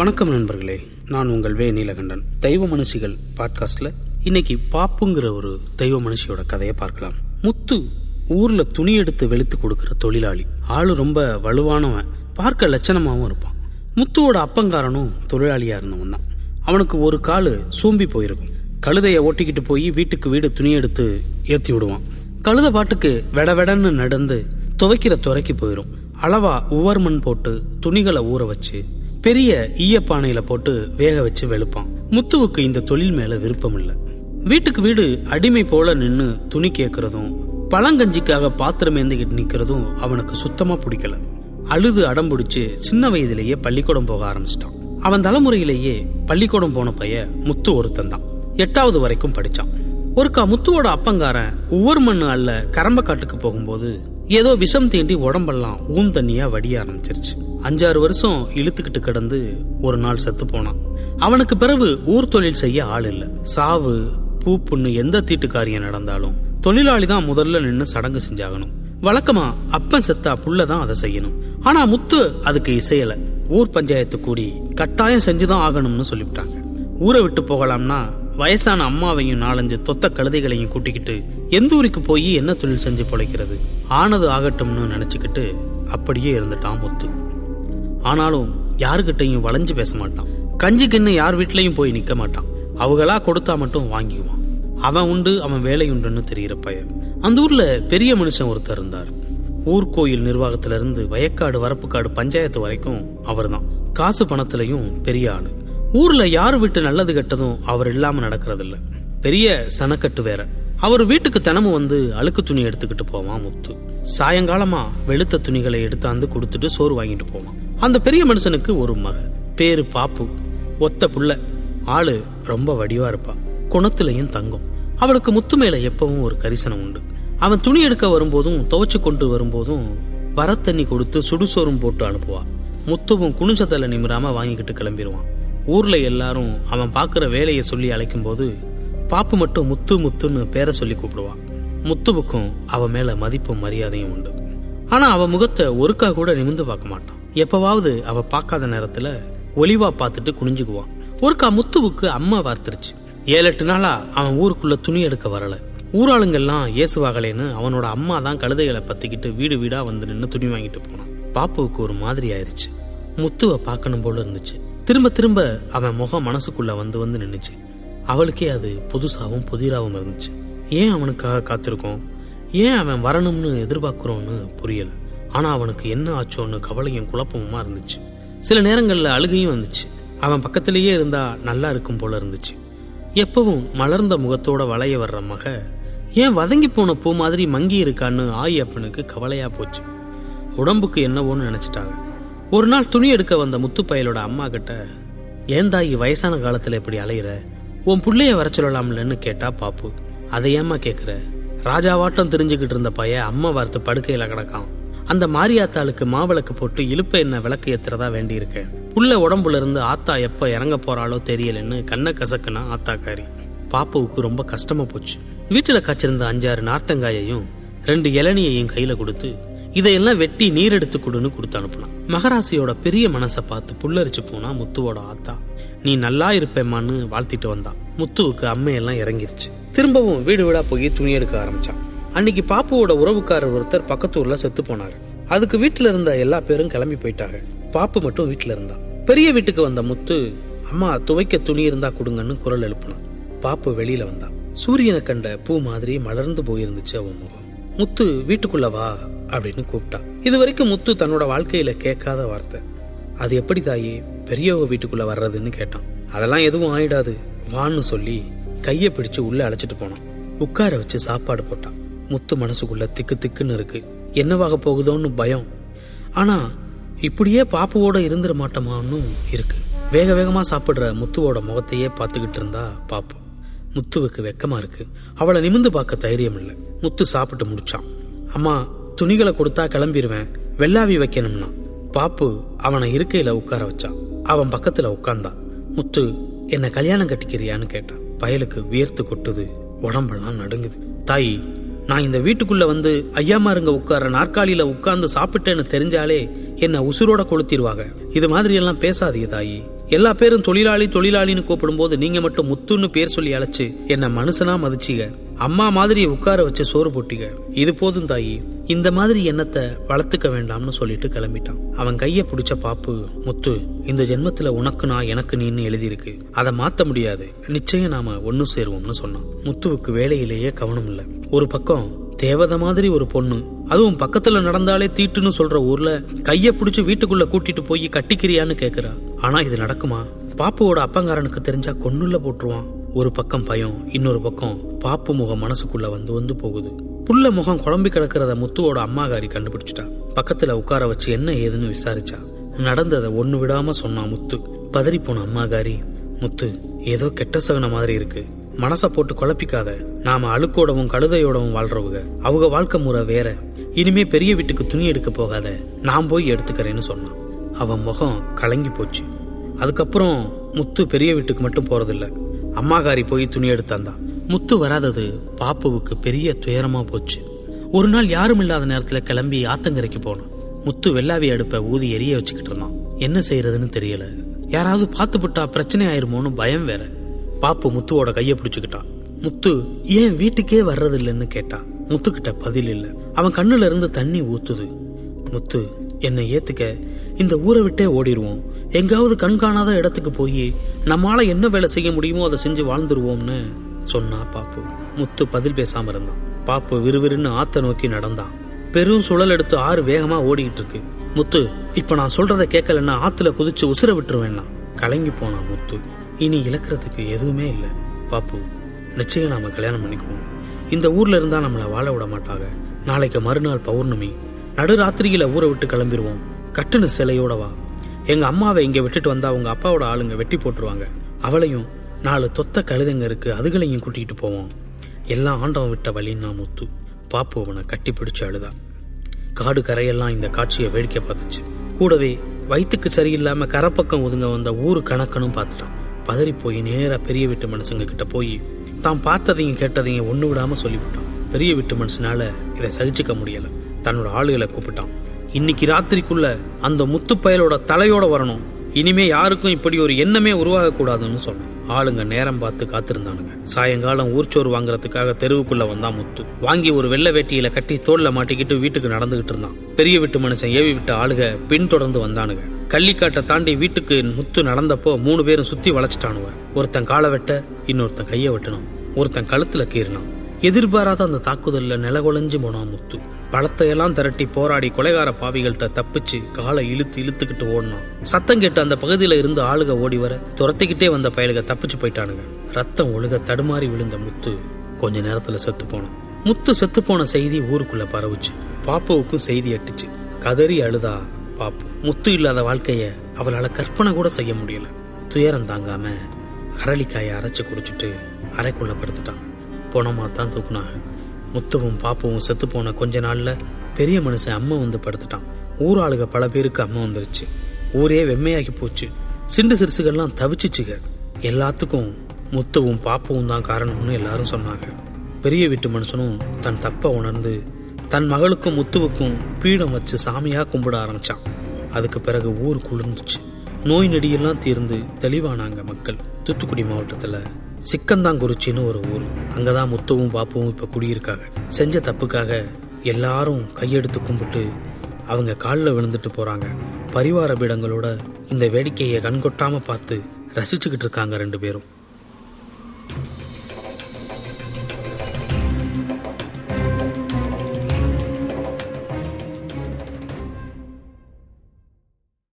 வணக்கம் நண்பர்களே நான் உங்கள் வே நீலகண்டன். தெய்வ மனுஷிகள் பாட்காஸ்ட்ல இன்னைக்கு பாப்புங்கிற ஒரு தெய்வ மனுஷியோட கதையை பார்க்கலாம். முத்து ஊர்ல துணி எடுத்து வெளுத்து கொடுக்கிற தொழிலாளி. ஆளு ரொம்ப வலுவானவன் பார்க்க லட்சணமாகவும் இருப்பான். முத்துவோட அப்பங்காரனும் தொழிலாளியா இருந்தவன் தான். அவனுக்கு ஒரு காலு சூம்பி போயிருக்கும். கழுதையை ஓட்டிக்கிட்டு போய் வீட்டுக்கு வீடு துணி எடுத்து ஏற்றி விடுவான். கழுத பாட்டுக்கு வெட வெடன்னு நடந்து துவைக்கிற துறைக்கு போயிடும் அளவா உவர் மண் போட்டு துணிகளை ஊற வச்சு பெரிய ஈயப்பானையில போட்டு வேக வச்சு வெளுப்பான். முத்துவுக்கு இந்த தொழில் மேல விருப்பம் இல்ல வீட்டுக்கு வீடு அடிமை போல நின்னு துணி கேட்கறதும் பழங்கஞ்சிக்காக பாத்திரம் ஏந்திக்கிட்டு நிக்கிறதும் அவனுக்கு சுத்தமா பிடிக்கல. அழுது அடம்பிடிச்சு சின்ன வயதிலேயே பள்ளிக்கூடம் போக ஆரம்பிச்சிட்டான். அவன் தலைமுறையிலேயே பள்ளிக்கூடம் போன பைய முத்து ஒருத்தன் தான் எட்டாவது வரைக்கும் படிச்சான். ஒருக்கா முத்துவோட அப்பங்காரன் ஒவ்வொரு மண்ணு அல்ல கரம்ப காட்டுக்கு போகும்போது ஏதோ விஷம் தீண்டி உடம்பெல்லாம் ஊன் தண்ணியா வடிய ஆரம்பிச்சிருச்சு. அஞ்சாறு வருஷம் இழுத்துக்கிட்டு கிடந்து ஒரு நாள் செத்து போனான். அவனுக்கு பிறகு ஊர் தொழில் செய்ய ஆள் இல்லை. சாவு பூ புண்ணு எந்த தீட்டு காரியம் நடந்தாலும் தொழிலாளி தான் முதல்ல நின்று சடங்கு செஞ்சாகணும். வழக்கமா அப்பன் செத்தா புள்ள தான் அதை செய்யணும். ஆனா முத்து அதுக்கு இசையல. ஊர் பஞ்சாயத்து கூடி கட்டாயம் செஞ்சுதான் ஆகணும்னு சொல்லிவிட்டாங்க. ஊரை விட்டு போகலாம்னா வயசான அம்மாவையும் நாலஞ்சு தொத்த கழுதைகளையும் கூட்டிக்கிட்டு எந்த ஊருக்கு போய் என்ன தொழில் செஞ்சு பிழைக்கிறது? ஆனது ஆகட்டும்னு நினைச்சுக்கிட்டு அப்படியே இருந்துட்டான் முத்து. ஆனாலும் யாருக்கிட்டையும் வளைஞ்சு பேச மாட்டான். கஞ்சி கிண்ணு யார் வீட்லையும் போய் நிக்க மாட்டான். அவங்களா கொடுத்தா மட்டும் வாங்கிக்குவான். அவன் உண்டு அவன் வேலை உண்டுன்னு தெரிகிற பையன் அந்த ஊர்ல பெரிய மனுஷன் ஒருத்தர் இருந்தார். ஊர்கோயில் நிர்வாகத்துல இருந்து வயக்காடு வரப்புக்காடு பஞ்சாயத்து வரைக்கும் அவர்தான். காசு பணத்திலையும் பெரிய ஆளு. ஊர்ல யார் வீட்டு நல்லது கெட்டதும் அவர் இல்லாம நடக்கிறதில்ல. பெரிய சனக்கட்டு வேற. அவர் வீட்டுக்கு தினமும் வந்து அழுக்கு துணி எடுத்துக்கிட்டு போவான் முத்து. சாயங்காலமா வெளுத்த துணிகளை எடுத்தாந்து கொடுத்துட்டு சோறு வாங்கிட்டு போவான். அந்த பெரிய மனுஷனுக்கு ஒரு மக பேரு பாப்பு. ஒத்த புள்ள. ஆளு ரொம்ப வடிவா இருப்பா. குணத்திலையும் தங்கம். அவளுக்கு முத்து மேல எப்பவும் ஒரு கரிசனம் உண்டு. அவன் துணி எடுக்க வரும்போதும் துவைச்சு கொண்டு வரும்போதும் வரத்தண்ணி கொடுத்து சுடுசோறும் போட்டு அனுப்புவா. முத்துவும் குனிஞ்சத்தல நிமிராம வாங்கிக்கிட்டு கிளம்பிடுவான் ஊர்ல எல்லாரும் அவன் பார்க்குற வேலையை சொல்லி அழைக்கும் போது பாப்பு மட்டும் முத்து முத்துன்னு பேரை சொல்லி கூப்பிடுவான் முத்துவுக்கும் அவன் மேல மதிப்பும் மரியாதையும் உண்டு. ஆனா அவன் முகத்தை ஒருக்கா கூட நிமிந்து பார்க்க மாட்டான். எப்பவாவது அவ பார்க்காத நேரத்துல ஒளிவா பார்த்துட்டு குனிஞ்சுக்குவான் ஒருக்கா முத்துவுக்கு அம்மா வார்த்துருச்சு. ஏழு எட்டு நாளா அவன் ஊருக்குள்ள துணி எடுக்க வரல. ஊராளுங்கெல்லாம் இயேசுவாகலேன்னு அவனோட அம்மா தான் கழுதைகளை பத்திக்கிட்டு வீடு வீடா வந்து நின்று துணி வாங்கிட்டு போனான். பாப்புவுக்கு ஒரு மாதிரி ஆயிருச்சு. முத்துவை பார்க்கணும் போல இருந்துச்சு. திரும்ப திரும்ப அவன் முகம் மனசுக்குள்ள வந்து வந்து நின்றுச்சு அவளுக்கே அது புதுசாகவும் புதிராகவும் இருந்துச்சு. ஏன் அவனுக்காக காத்திருக்கோம்? ஏன் அவன் வரணும்னு எதிர்பார்க்குறோன்னு புரியலை. ஆனா அவனுக்கு என்ன ஆச்சோன்னு கவலையும் குழப்பமுமா இருந்துச்சு. சில நேரங்கள்ல அழுகையும் வந்துச்சு. அவன் பக்கத்திலேயே இருந்தா நல்லா இருக்கும் போல இருந்துச்சு. எப்பவும் மலர்ந்த முகத்தோட வளைய வர்ற மக ஏன் வதங்கி போன பூ மாதிரி மங்கி இருக்கான்னு ஆயி அப்பனுக்கு கவலையா போச்சு. உடம்புக்கு என்னவோன்னு நினைச்சிட்டாங்க. ஒரு நாள் துணி எடுக்க வந்த முத்துப்பயலோட அம்மா கிட்ட ஏந்தாயி வயசான காலத்துல இப்படி அலையிற? உன் பிள்ளைய வர சொல்லலாம்லன்னு கேட்டா பாப்பு. அதை ஏமா கேக்குற? ராஜாவாட்டம் தெரிஞ்சுக்கிட்டு இருந்த பைய அம்மா வார்த்து படுக்கையில கிடக்கான். அந்த மாரியாத்தாளுக்கு மாவிளக்கு போட்டு இழுப்ப என்ன விளக்கு ஏத்துறதா வேண்டியிருக்கேன் புள்ள உடம்புல இருந்து ஆத்தா எப்ப இறங்க போறாளோ தெரியலன்னு கண்ண கசக்குனா ஆத்தாக்காரி. பாப்பாவுக்கு ரொம்ப கஷ்டமா போச்சு. வீட்டுல காய்ச்சிருந்த அஞ்சாறு நார்த்தங்காயையும் ரெண்டு இளநியையும் கையில கொடுத்து இதையெல்லாம் வெட்டி நீர் எடுத்து கொடுன்னு கொடுத்து அனுப்புனான். மகராசியோட பெரிய மனசை பார்த்து புல்லரிச்சு போனா முத்துவோட ஆத்தா. நீ நல்லா இருப்பேம்மான்னு வாழ்த்திட்டு வந்தா. முத்துவுக்கு அம்மையெல்லாம் இறங்கிருச்சு. திரும்பவும் வீடு வீடா போய் துணி எடுக்க ஆரம்பிச்சான். அன்னைக்கு பாப்புவோட உறவுக்காரர் ஒருத்தர் பக்கத்தூர்ல செத்து போனாரு. அதுக்கு வீட்டுல இருந்த எல்லா பேரும் கிளம்பி போயிட்டாங்க பாப்பு மட்டும் வீட்டுல இருந்தா. பெரிய வீட்டுக்கு வந்த முத்து அம்மா துவைக்க துணி இருந்தா கொடுங்கன்னு குரல் எழுப்பினான். பாப்பு வெளியில வந்தா. சூரியனை கண்ட பூ மாதிரி மலர்ந்து போயிருந்துச்சு அவன் முகம். முத்து வீட்டுக்குள்ள வா அப்படின்னு கூப்பிட்டா. இது வரைக்கும் முத்து தன்னோட வாழ்க்கையில கேட்காத வார்த்தை. அது எப்படி தாயே? பெரியவ வீட்டுக்குள்ள வர்றதுன்னு கேட்டான். அதெல்லாம் எதுவும் ஆயிடாது. வான்னு சொல்லி கையை பிடிச்சு உள்ள அழைச்சிட்டு போனான். உட்கார வச்சு சாப்பாடு போட்டான். முத்து மனசுக்குள்ள திக்கு திக்குன்னு இருக்கு. என்னவாக போகுதோன்னு பயம். ஆனா இப்படியே பாப்புவோட இருந்துட மாட்டோமான்னு இருக்கு. வேக வேகமா சாப்பிடுற முத்துவோட முகத்தையே பார்த்துக்கிட்டு இருந்தா பாப்பு. முத்துவுக்கு வெக்கமா இருக்கு. அவளை நிமிந்து பார்க்க தைரியம் இல்லை முத்து சாப்பிட்டு முடிச்சான். அம்மா துணிகளை கொடுத்தா கிளம்பிடுவேன் வெள்ளாவி வைக்கணும்னா. பாப்பு அவனை இருக்கையில உட்கார வச்சான். அவன் பக்கத்துல உட்கார்ந்தான் முத்து என்ன கல்யாணம் கட்டிக்கிறியான்னு கேட்டான் பயலுக்கு வியர்த்து கொட்டுது. உடம்பெல்லாம் நடுங்குது. தாயி நான் இந்த வீட்டுக்குள்ளே வந்து ஐயாமாருங்க உட்கார்ற நாற்காலியில் உட்கார்ந்து சாப்பிட்டேன்னு தெரிஞ்சாலே என்னை உசுரோட கொளுத்திடுவாங்க. இது மாதிரியெல்லாம் பேசாதீங்க தாயி. எல்லா பேரும் தொழிலாளி தொழிலாளின்னு கூப்பிடும்போது நீங்க மட்டும் முத்துன்னு பேர் சொல்லி அழைச்சு என்ன மனுஷனா மதிச்சிக அம்மா மாதிரி உட்கார வச்சு சோறு போட்டிக இது போதும் தாயி. இந்த மாதிரி எண்ணத்தை வளர்த்துக்க வேண்டாம்னு சொல்லிட்டு கிளம்பிட்டான். அவன் கைய பிடிச்ச பாப்பு முத்து இந்த ஜென்மத்துல உனக்கு நான் எனக்கு நீன்னு எழுதியிருக்கு. அதை மாத்த முடியாது. நிச்சயம் நாம ஒன்னு சேருவோம்னு சொன்னான். முத்துவுக்கு வேலையிலேயே கவனம் இல்லை ஒரு பக்கம் தேவதை மாதிரி ஒரு பொண்ணு. அதுவும் பக்கத்துல நடந்தாலே தீட்டுன்னு சொல்ற ஊர்ல கைய பிடிச்சு வீட்டுக்குள்ள கூட்டிட்டு போய் கட்டிக்கிறியான்னு கேக்குறா. ஆனா இது நடக்குமா? பாப்புவோட அப்பங்காரனுக்கு தெரிஞ்சா கொன்னுள்ள போட்டுருவான். ஒரு பக்கம் பயம் இன்னொரு பக்கம் பாப்பு முகம் மனசுக்குள்ள வந்து வந்து போகுது. புள்ள முகம் குழம்பி கிடக்கிறத முத்துவோட அம்மாகாரி கண்டுபிடிச்சிட்டா. பக்கத்துல உட்கார வச்சு என்ன ஏதுன்னு விசாரிச்சா. நடந்ததை ஒண்ணு விடாம சொன்னான் முத்து. பதறி போன அம்மாகாரி முத்து ஏதோ கெட்ட சகுன மாதிரி இருக்கு. மனசை போட்டு குழப்பிக்காத. நாம அழுக்கோடவும் கழுதையோடவும் வாழ்றவங்க. அவங்க வாழ்க்கை முறை வேற. இனிமே பெரிய வீட்டுக்கு துணி எடுக்க போகாத. நான் போய் எடுத்துக்கிறேன்னு சொன்னான். அவன் முகம் கலங்கி போச்சு. அதுக்கப்புறம் முத்து பெரிய வீட்டுக்கு மட்டும் போறதில்ல. அம்மாகாரி போய் துணி எடுத்தாந்தான் முத்து வராதது பாப்புவுக்கு பெரிய துயரமா போச்சு. ஒரு நாள் யாரும் இல்லாத நேரத்துல கிளம்பி ஆத்தங்கரைக்கு போனான். முத்து வெள்ளாவி அடுப்பை ஊதி எரிய வச்சுக்கிட்டு இருந்தான். என்ன செய்யறதுன்னு தெரியல. யாராவது பார்த்துவிட்டா பிரச்சனை ஆயிருமோன்னு பயம் வேற. பாப்பு முத்துவோட கையை பிடிச்சுக்கிட்டான். முத்து ஏன் வீட்டுக்கே வர்றதில்லைன்னு கேட்டான் முத்துக்கிட்ட பதில் இல்லை. அவன் கண்ணுல இருந்து தண்ணி ஊத்துது. முத்து என்னை ஏத்துக்க. இந்த ஊரை விட்டே ஓடிடுவோம் எங்காவது கண்காணாத இடத்துக்கு போய் நம்மளால என்ன வேலை செய்ய முடியுமோ அதை செஞ்சு வாழ்ந்துருவோம்னு சொன்னா பாப்பு. முத்து பதில் பேசாம இருந்தான். பாப்பு விறுவிறுன்னு ஆத்த நோக்கி நடந்தான். பெரும் சுழல் எடுத்து ஆறு வேகமா ஓடிக்கிட்டு இருக்கு. முத்து இப்ப நான் சொல்றதை கேட்கலன்னா ஆத்துல குதிச்சு உசுர விட்டுருவேன்னா. கலங்கி போனான் முத்து. இனி இழக்கிறதுக்கு எதுவுமே இல்லை. பாப்பு நிச்சயம் நாம கல்யாணம் பண்ணிக்குவோம். இந்த ஊர்ல இருந்தா நம்மளை வாழ விட மாட்டாங்க. நாளைக்கு மறுநாள் பௌர்ணமி. நடுராத்திரியில ஊரை விட்டு கிளம்பிடுவோம் கட்டுன சிலையோட வா. எங்க அம்மாவை இங்க விட்டுட்டு வந்தா உங்க அப்பாவோட ஆளுங்க வெட்டி போட்டுருவாங்க. அவளையும் நாலு தொத்த கழுதைங்க இருக்கு அதுகளையும் கூட்டிகிட்டு போவோம். எல்லாம் ஆண்டவன் விட்ட வழின்னா முத்து. பாப்பு அவனை கட்டி பிடிச்சு அழுதான் காடு கரையெல்லாம் இந்த காட்சியை வேடிக்கை பார்த்துச்சு. கூடவே வயிற்றுக்கு சரியில்லாம கரப்பக்கம் ஒதுங்க வந்த ஊரு கணக்கனும் பார்த்துட்டான். பதறி போய் நேராக பெரிய வீட்டு மனுஷங்க கிட்ட போய் தான் பார்த்ததையும் கேட்டதையும் ஒன்று விடாமல் சொல்லிவிட்டான். பெரிய வீட்டு மனுஷனால இதை சகிச்சுக்க முடியலை. தன்னோட ஆளுகளை கூப்பிட்டான். இன்னைக்கு ராத்திரிக்குள்ள அந்த முத்து பயலோட தலையோட வரணும். இனிமே யாருக்கும் இப்படி ஒரு எண்ணமே உருவாக கூடாதுன்னு சொன்னான். ஆளுங்க நேரம் பார்த்து காத்திருந்தானுங்க. சாயங்காலம் ஊர்ச்சோறு வாங்குறதுக்காக தெருவுக்குள்ள வந்தான் முத்து. வாங்கி ஒரு வெள்ளை வேட்டியில கட்டி தோல்ல மாட்டிக்கிட்டு வீட்டுக்கு நடந்துகிட்டு இருந்தான். பெரிய வீட்டு மனுஷன் ஏவி விட்ட ஆளுக பின்தொடர்ந்து வந்தானுங்க. கள்ளிக்காட்டை தாண்டி வீட்டுக்கு முத்து நடந்தப்போ மூணு பேரும் சுத்தி வளைச்சிட்டானுவ. ஒருத்தன் காலை வெட்ட இன்னொருத்தன் கையை வெட்டணும். ஒருத்தன் கழுத்துல கீறினான். எதிர்பாராத அந்த தாக்குதல்ல நிலகுலைஞ்சு போனான் முத்து. பழத்தையெல்லாம் திரட்டி போராடி கொலைகார பாவிகள்கிட்ட தப்பிச்சு காலை இழுத்து இழுத்துக்கிட்டு ஓடினான். சத்தம் கேட்டு அந்த பகுதியில இருந்து ஆளுக ஓடி வர துரத்திக்கிட்டே வந்த பயலுக தப்பிச்சு போயிட்டானுங்க. ரத்தம் ஒழுக தடுமாறி விழுந்த முத்து கொஞ்ச நேரத்துல செத்து போனான். முத்து செத்து போன செய்தி ஊருக்குள்ள பரவுச்சு. பாப்பாவுக்கும் செய்தி எட்டுச்சு. கதறி அழுதா பாப்பு. முத்து இல்லாத வாழ்க்கையை அவளால் கற்பனை கூட செய்ய முடியல. துயரம் தாங்காம அரளிக்காயை அரைச்சி குடிச்சிட்டு அறைக்குள்ள படுத்துட்டான். போனமா தான் தூக்குனாங்க முத்துவும் பாப்புவும் செத்து போன கொஞ்ச நாள்ல பெரிய மனுஷன் அம்மா வந்து படுத்துட்டான். ஊர் ஆளுக பல பேருக்கு அம்மா வந்துருச்சு. ஊரே வெம்மையாகி போச்சு. சிண்டு சிறுசுகள்லாம் தவிச்சிச்சுங்க எல்லாத்துக்கும் முத்துவும் பாப்பவும் தான் காரணம்னு எல்லாரும் சொன்னாங்க. பெரிய வீட்டு மனுஷனும் தன் தப்பை உணர்ந்து தன் மகளுக்கும் முத்துவுக்கும் பீடம் வச்சு சாமியாக கும்பிட ஆரம்பிச்சான். அதுக்கு பிறகு ஊர் குளிர்ந்துச்சு. நோய் நெடியெல்லாம் தீர்ந்து தெளிவானாங்க மக்கள். தூத்துக்குடி மாவட்டத்துல சிக்கந்தாங்குறிச்சின்னு ஒரு ஊர். அங்கதான் முத்துவும் பாப்புவும் இப்ப குடியிருக்காங்க. செஞ்ச தப்புக்காக எல்லாரும் கையெடுத்து கும்பிட்டு அவங்க காலில் விழுந்துட்டு போறாங்க. பரிவார பீடங்களோட இந்த வேடிக்கையை கண்கொட்டாம பார்த்து ரசிச்சுக்கிட்டு இருக்காங்க ரெண்டு பேரும்.